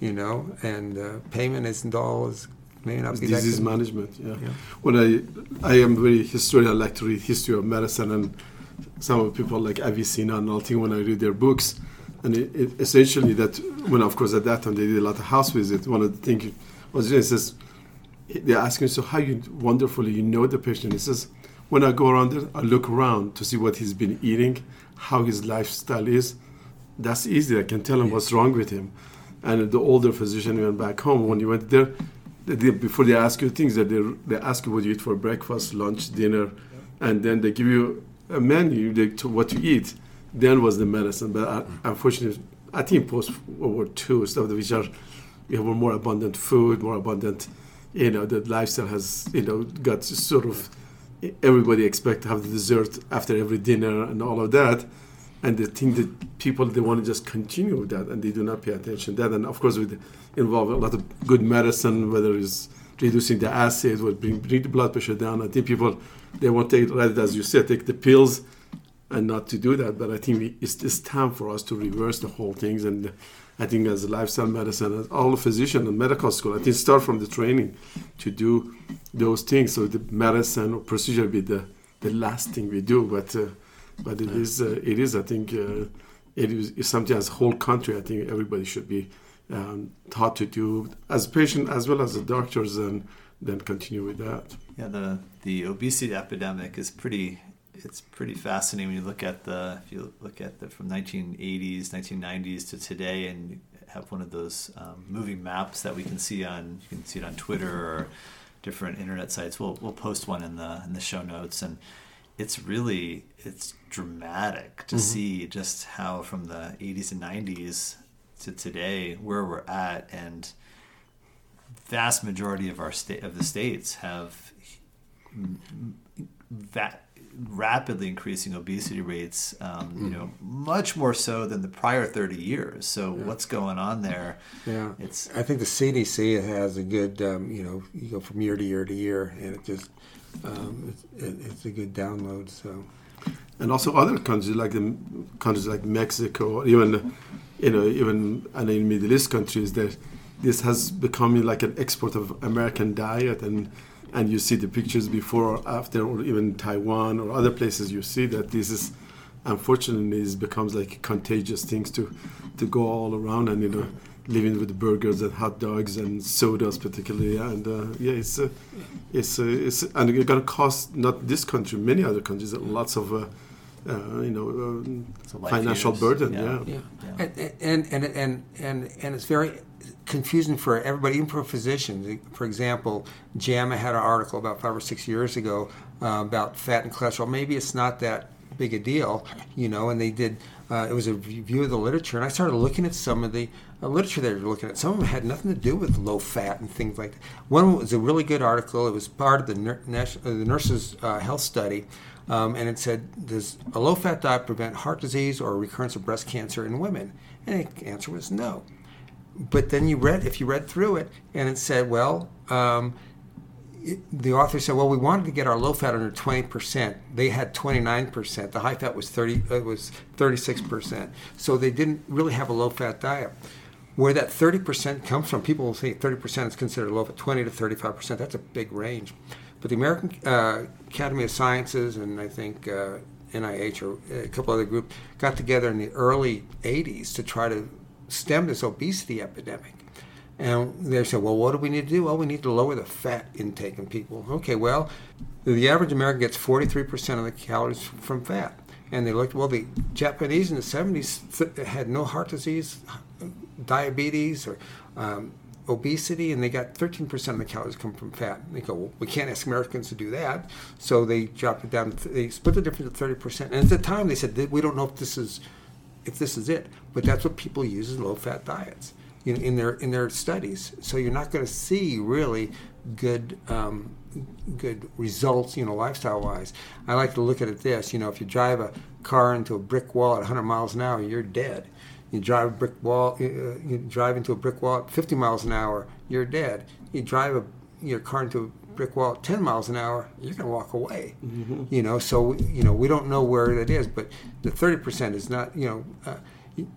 C: you know, and uh, payment isn't all as may not be
A: disease management. Yeah.
C: Yeah.
A: When I I am very historian. I like to read history of medicine, and some of people like Avicenna and all thing when I read their books, and it, it essentially that when of course at that time they did a lot of house visits. One of the things was it says they ask him so how you wonderfully you know the patient. He says when I go around there, I look around to see what he's been eating, how his lifestyle is. That's easy. I can tell him what's wrong with him. And the older physician went back home. When he went there, they, before they ask you things, that they, they ask you what you eat for breakfast, lunch, dinner, and then they give you a menu they, to what you eat. Then was the medicine. But uh, unfortunately, I think post World War II stuff which are we have more abundant food, more abundant, you know, the lifestyle has you know got sort of everybody expect to have the dessert after every dinner and all of that and the thing that people they want to just continue with that and they do not pay attention to that and of course with involve a lot of good medicine whether it's reducing the acid or bring, bring the blood pressure down. I think people they want to take rather as you said take the pills and not to do that. But i think we, it's, it's time for us to reverse the whole things. And i think as a lifestyle medicine as all the physician and medical school i think start from the training to do those things. So the medicine or procedure be the, the last thing we do. But uh, but it is uh, it is I think uh, it is it's something as a whole country I think everybody should be um, taught to do as a patient as well as the doctors and then continue with that.
B: Yeah, the the obesity epidemic is pretty. It's pretty fascinating when you look at the if you look at the from 1980s, 1990s to today, and have one of those um, moving maps that we can see on you can see it on Twitter or different internet sites. We'll we'll post one in the in the show notes, and it's really it's dramatic to see just how from the 80s and 90s to today where we're at and vast majority of our state of the states have that rapidly increasing obesity rates um, you know much more so than the prior 30 years. So what's going on there?
C: Yeah,
B: it's
C: I think the CDC has a good, um, you know, you go from year to year to year, and it just, um, it's, it, it's a good download. So,
A: And also other countries like the countries like Mexico, even you know even and in Middle East countries that this has become like an export of American diet and and you see the pictures before or after or even Taiwan or other places you see that this is unfortunately it becomes like contagious things to to go all around and you know living with burgers and hot dogs and sodas particularly. And uh, yeah it's uh, it's uh, it's and it's gonna cost not this country many other countries lots of uh, uh, you know
B: So life
A: financial
B: years,
A: burden
B: yeah.
A: yeah,
C: yeah,
B: Yeah.
C: And, and and and and and it's very confusing for everybody, even for physicians. For example, JAMA had an article about five or six years ago uh, about fat and cholesterol. Maybe it's not that big a deal, you know. And they did. Uh, it was a review of the literature, and I started looking at some of the uh, literature they were looking at. Some of them had nothing to do with low fat and things like that. One was a really good article. It was part of the, nur- nas- uh, the nurses' uh, health study, um, and it said, "Does a low-fat diet prevent heart disease or recurrence of breast cancer in women?" And the answer was no but then you read if you read through it and it said well um, it, the author said, "Well, we wanted to get our low fat under 20 percent. They had 29 percent. The high fat was 30. Uh, was 36 percent. So they didn't really have a low fat diet." Where that 30% comes from, people will say 30% is considered low fat, 20 to 35%. That's a big range. But the American uh, Academy of Sciences and I think uh, NIH or a couple other groups got together in the early 80s to try to stem this obesity epidemic. And they said, well, what do we need to do? Well, we need to lower the fat intake in people. Okay, well, the average American gets 43% of the calories from fat. And they looked, well, the Japanese in the 70s had no heart disease, diabetes, or um, obesity, and they got 13% of the calories come from fat. And They go, well, we can't ask Americans to do that. So they dropped it down, they split the difference to 30%. And at the time, they said, we don't know if this is if this is it. But that's what people use in low-fat diets know, in their in their studies. So you're not going to see really good um, good results, you know, lifestyle-wise. I like to look at it this, you know, if you drive a car into a brick wall at 100 miles an hour, you're dead. You drive a brick wall, uh, you drive into a brick wall at 50 miles an hour, you're dead. You drive a, your car into a brick wall at 10 miles an hour, you're going to walk away. Mm-hmm. You know, so you know we don't know where that is, but the 30% is not. You know, uh,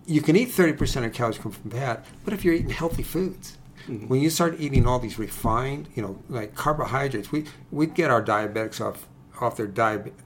C: you can eat 30% of calories come from fat, but if you're eating healthy foods, mm-hmm. when you start eating all these refined, you know, like carbohydrates, we we get our diabetics off off their diabetes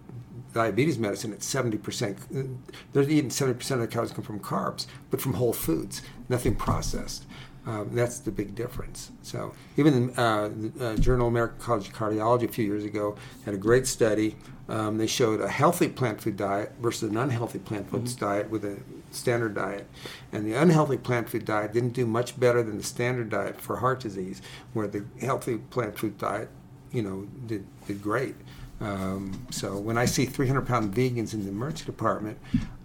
C: diabetes medicine at 70%. They're eating 70% of the calories come from carbs, but from whole foods, nothing processed. Um, that's the big difference. So even uh, the uh, Journal of American College of Cardiology a few years ago had a great study. Um, they showed a healthy plant food diet versus an unhealthy plant food mm-hmm. diet with a standard diet. And the unhealthy plant food diet didn't do much better than the standard diet for heart disease, where the healthy plant food diet, you know, did, did great. Um, so when I see 300 pound vegans in the emergency department,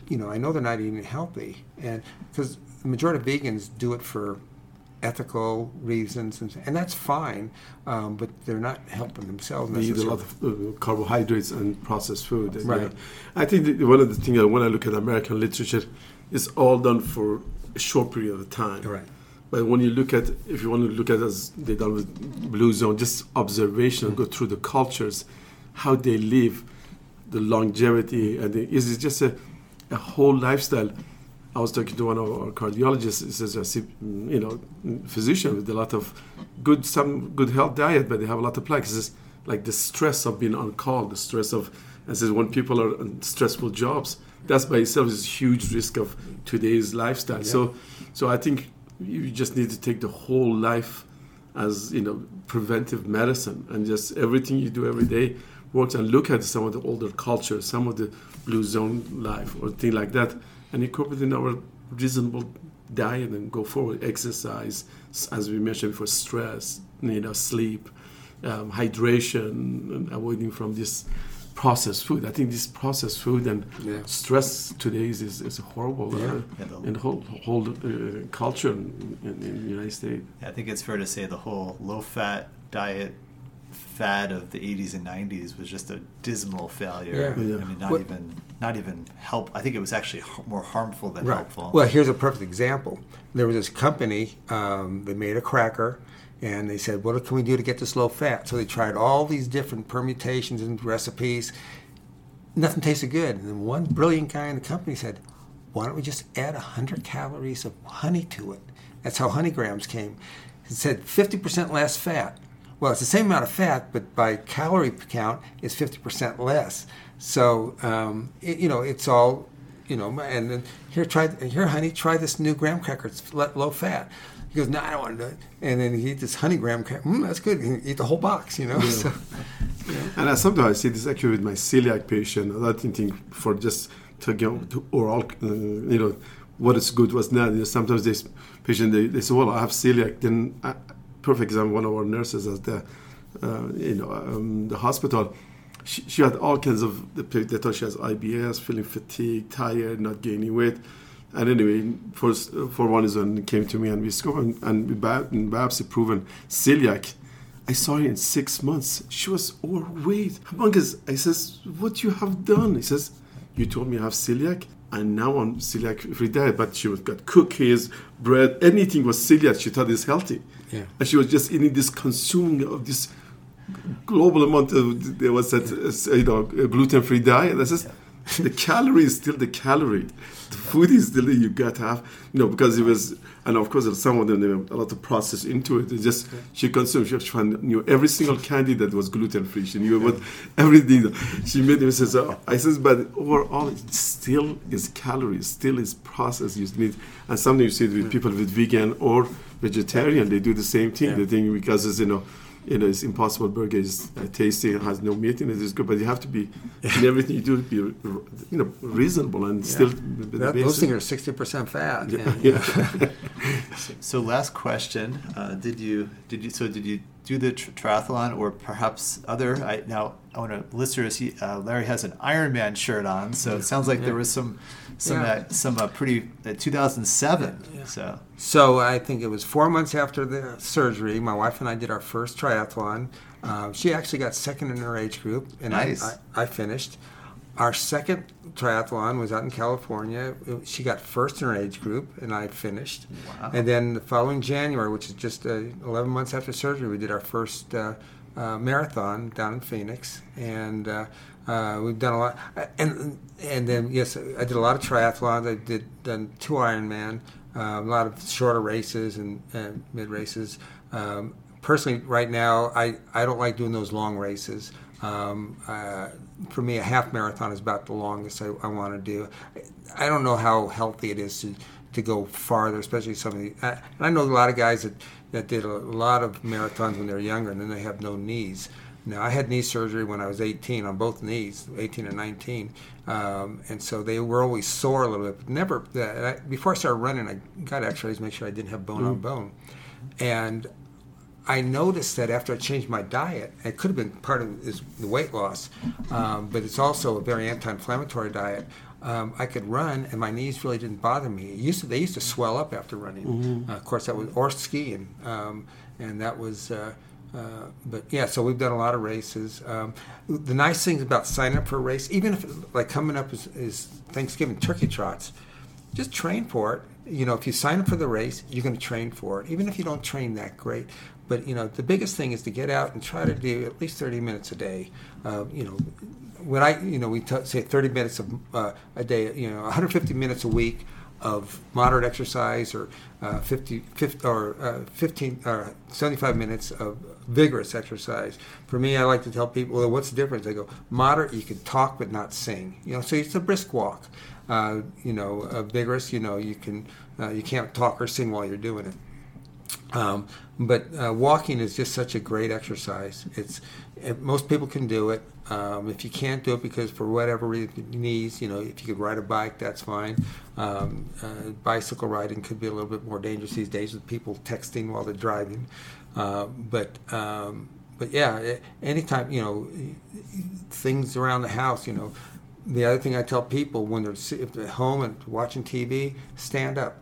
C: you know, I know they're not eating healthy, and because the majority of vegans do it for ethical reasons, and, and that's fine, um, but they're not helping themselves.
A: They eat a lot of uh, carbohydrates and processed food. And, right. I think one of the things when I look at American literature, it's all done for a short period of time.
C: Right.
A: But when you look at, if you want to look at as they done with Blue Zone, just observation, mm-hmm. go through the cultures how they live, the longevity, and the, is it just a, a whole lifestyle? I was talking to one of our cardiologists. He says, a, you know, physician with a lot of good, some good health diet, but they have a lot of plaques. He says, like the stress of being on call, the stress of, and says when people are in stressful jobs, that's by itself is a huge risk of today's lifestyle. Yeah. So, so I think you just need to take the whole life as you know preventive medicine and just everything you do every day works and look at some of the older cultures, some of the blue zone life or thing like that, and incorporate in our reasonable diet and go forward. Exercise, as we mentioned before, stress, you know, sleep, um, hydration, and avoiding from this processed food. I think this processed food and yeah. stress today is, is, is horrible yeah. uh, yeah, in the whole, whole uh, culture in, in, in, the United States.
B: I think it's fair to say the whole low fat diet fad of the 80s and 90s was just a dismal failure. Yeah. yeah. I mean, not what, even not even help. I think it was actually more harmful than right. helpful.
C: Well, here's a perfect example. There was this company um, that made a cracker, and they said, "What can we do to get this low fat?" So they tried all these different permutations and recipes. Nothing tasted good. And then one brilliant guy in the company said, "Why don't we just add 100 calories of honey to it?" That's how honey grahams came. It said 50% less fat. Well, it's the same amount of fat, but by calorie count, it's 50% less. So, um, it, you know, it's all, you know, and then here, try, here, honey, try this new graham cracker. It's low fat. He goes, no, I don't want to do it. And then he eats this honey graham cracker. Mm, that's good. He eat the whole box, you know. Yeah. So,
A: yeah. And I, sometimes I see this actually with my celiac patient. I think for just to go to oral, uh, you know, what is good, what's not. You know, sometimes this patient they, they say, well, I have celiac. Then I, perfect example. One of our nurses at the uh, you know um, the hospital. She, she, had all kinds of they thought she has IBS, feeling fatigued, tired, not gaining weight. And anyway, for for one reason, came to me and we discovered and we biopsy proven celiac. I saw her in six months. She was overweight. Humongous. I says, "What you have done?" He says, "You told me I have celiac and now on celiac free diet, but she was got cookies, bread, anything was celiac. She thought is healthy,
C: yeah.
A: and she was just eating this consuming of this global amount of there was that uh, you know gluten free diet. That's just the calorie is still the calorie. The food is still you got to have you know because it was and of course some of them they have a lot of process into it. It's just she consumed she found, knew every single candy that was gluten free. She knew about everything. She made me says oh. I says but overall it still is calories, still is process you need. And something you see with people with vegan or vegetarian, they do the same thing.
C: Yeah.
A: They think because it's you know you know, it's impossible burger is uh, tasty and has no meat in it. It's good, but you have to be in everything you do be you know reasonable and still the- the
C: That, those things are sixty percent fat.
A: Yeah,
C: Yeah.
A: yeah.
B: So last question: uh, Did you did you so did you do the tr- triathlon or perhaps other? I now I want to listeners. He, uh, Larry has an Ironman shirt on, so it sounds like there was some some
C: Yeah.
B: uh, some uh, pretty uh, 2007. So
C: So I think it was four months after the surgery. My wife and I did our first triathlon. Um, she actually got second in her age group, and
B: Nice.
C: I, I, I finished. Our second triathlon was out in California. She got first in her age group, and I finished.
B: Wow.
C: And then the following January, which is just uh, 11 months after surgery, we did our first uh, uh, marathon down in Phoenix, and uh, uh, we've done a lot. And and then yes, I did a lot of triathlons. I did done two Ironman, uh, a lot of shorter races and, and mid races. Um, personally, right now, I, I don't like doing those long races. Um, uh, for me, a half marathon is about the longest I, I want to do. I don't know how healthy it is to, to go farther, especially some of the. And I know a lot of guys that, that did a lot of marathons when they were younger, and then they have no knees. Now, I had knee surgery when I was 18 on both knees, 18 and 19, um, and so they were always sore a little bit. But never. Uh, I, before I started running, I got X-rays to make sure I didn't have bone on bone, and I noticed that after I changed my diet, it could have been part of is the weight loss, um, but it's also a very anti-inflammatory diet. Um, I could run, and my knees really didn't bother me. It used to, they used to swell up after running. Uh, of course, that was or skiing, um, and that was. Uh, uh, but yeah, so we've done a lot of races. Um, the nice thing about signing up for a race, even if like coming up is, is Thanksgiving turkey trots, just train for it. You know, if you sign up for the race, you're going to train for it, even if you don't train that great. But you know, the biggest thing is to get out and try to do at least 30 minutes a day. Uh, you know, when I, you know, we t- say 30 minutes of uh, a day. You know, 150 minutes a week of moderate exercise, or uh, 50, 50 or uh, 15 or 75 minutes of vigorous exercise. For me, I like to tell people, well, what's the difference? I go, moderate, you can talk but not sing. You know, so it's a brisk walk. Uh, you know, uh, vigorous, you know, you can uh, you can't talk or sing while you're doing it. Um, but uh, walking is just such a great exercise. It's it, most people can do it. Um, if you can't do it because for whatever reason knees, you know, if you could ride a bike, that's fine. Um, uh, bicycle riding could be a little bit more dangerous these days with people texting while they're driving. Uh, but um, but yeah, anytime you know things around the house, you know. The other thing I tell people when they're at home and watching TV, stand up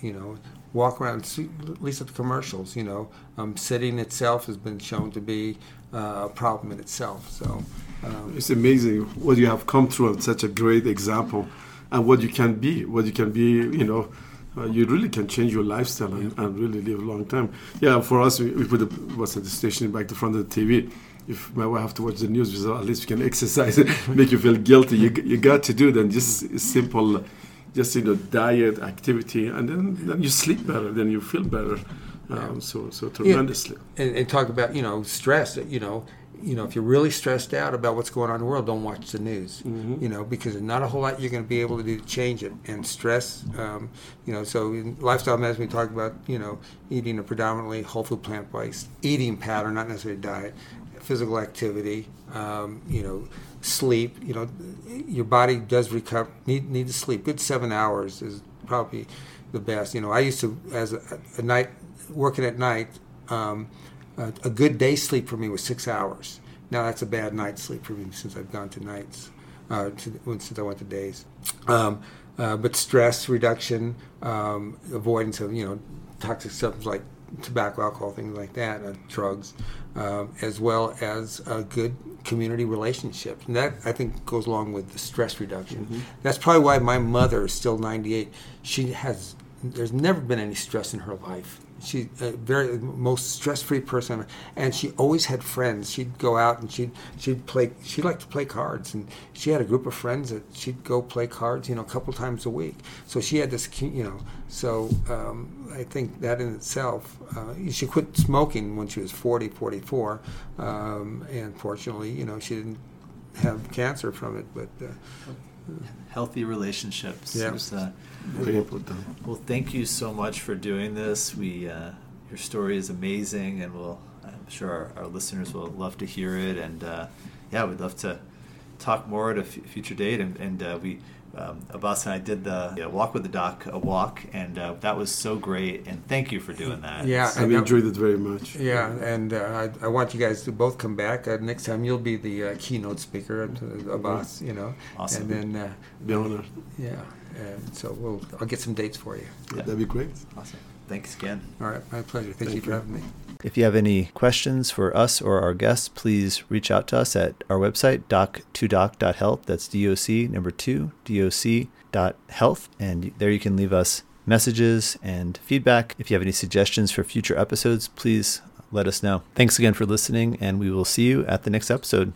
C: you know, walk around, see, at least at the commercials, you know, um, sitting itself has been shown to be uh, a problem in itself. So, um,
A: It's amazing what you have come through and such a great example and what you can be, what you can be, you know, uh, you really can change your lifestyle and, and really live a long time. Yeah, for us, we, we put the, what's at the station back to front of the TV. If my wife have to watch the news, at least we can exercise, make you feel guilty. You, you got to do and just simple, just you know, diet, activity, and then, then you sleep better, then you feel better. Um, so so tremendously.
C: and, and talk about you know stress. You know, you know if you're really stressed out about what's going on in the world, don't watch the news. You know, because there's not a whole lot you're going to be able to do to change it. And stress, um, you know, so in lifestyle medicine we talk about you know eating a predominantly whole food plant based eating pattern, not necessarily diet, physical activity. Um, you know, sleep. You know, your body does recover. Need need to sleep. Good seven hours is probably the best. You know, I used to as a, a night working at night. Um, a, a good day's sleep for me was six hours. Now that's a bad night's sleep for me since I've gone to nights, uh, to, since I went to days. Um, uh, but stress reduction, um, avoidance of you know toxic substances like tobacco, alcohol, things like that, uh, drugs, um, as well as a good community relationship. And that I think goes along with the stress reduction. That's probably why my mother is still 98. She has there's never been any stress in her life. She a very most stress-free person, and she always had friends. She'd go out and she'd she'd play. She liked to play cards, and she had a group of friends that she'd go play cards, you know, a couple times a week. So she had this, you know. So um, I think that in itself, uh, she quit smoking when she was 40, 44, um, and fortunately, you know, she didn't have cancer from it, but. Uh,
B: Healthy relationships.
C: Yeah.
B: Is, uh,
A: Very important.
B: Well, thank you so much for doing this. We, uh, your story is amazing, and we'll, I'm sure our, our listeners will love to hear it. And uh, yeah, we'd love to talk more at a f- future date. And, and uh, we, um, Abbas and I did the yeah, walk with the doc, a walk, and uh, that was so great. And thank you for doing that.
C: Yeah,
A: I
C: and
A: enjoyed it very much.
C: Yeah, and uh, I, I want you guys to both come back. Uh, next time you'll be the uh, keynote speaker, uh, Abbas, you know.
B: Awesome.
C: And then, uh,
A: Be honored.
C: yeah, and so we'll, I'll get some dates for you.
B: Yeah.
A: That'd be great.
B: Awesome. Thanks again.
C: All right, my pleasure. Thank,
A: Thank
C: you for
A: you.
C: having me.
B: If you have any questions for us or our guests, please reach out to us at our website, doc2doc.health. That's DOC number two, DOC.health. And there you can leave us messages and feedback. If you have any suggestions for future episodes, please let us know. Thanks again for listening, and we will see you at the next episode.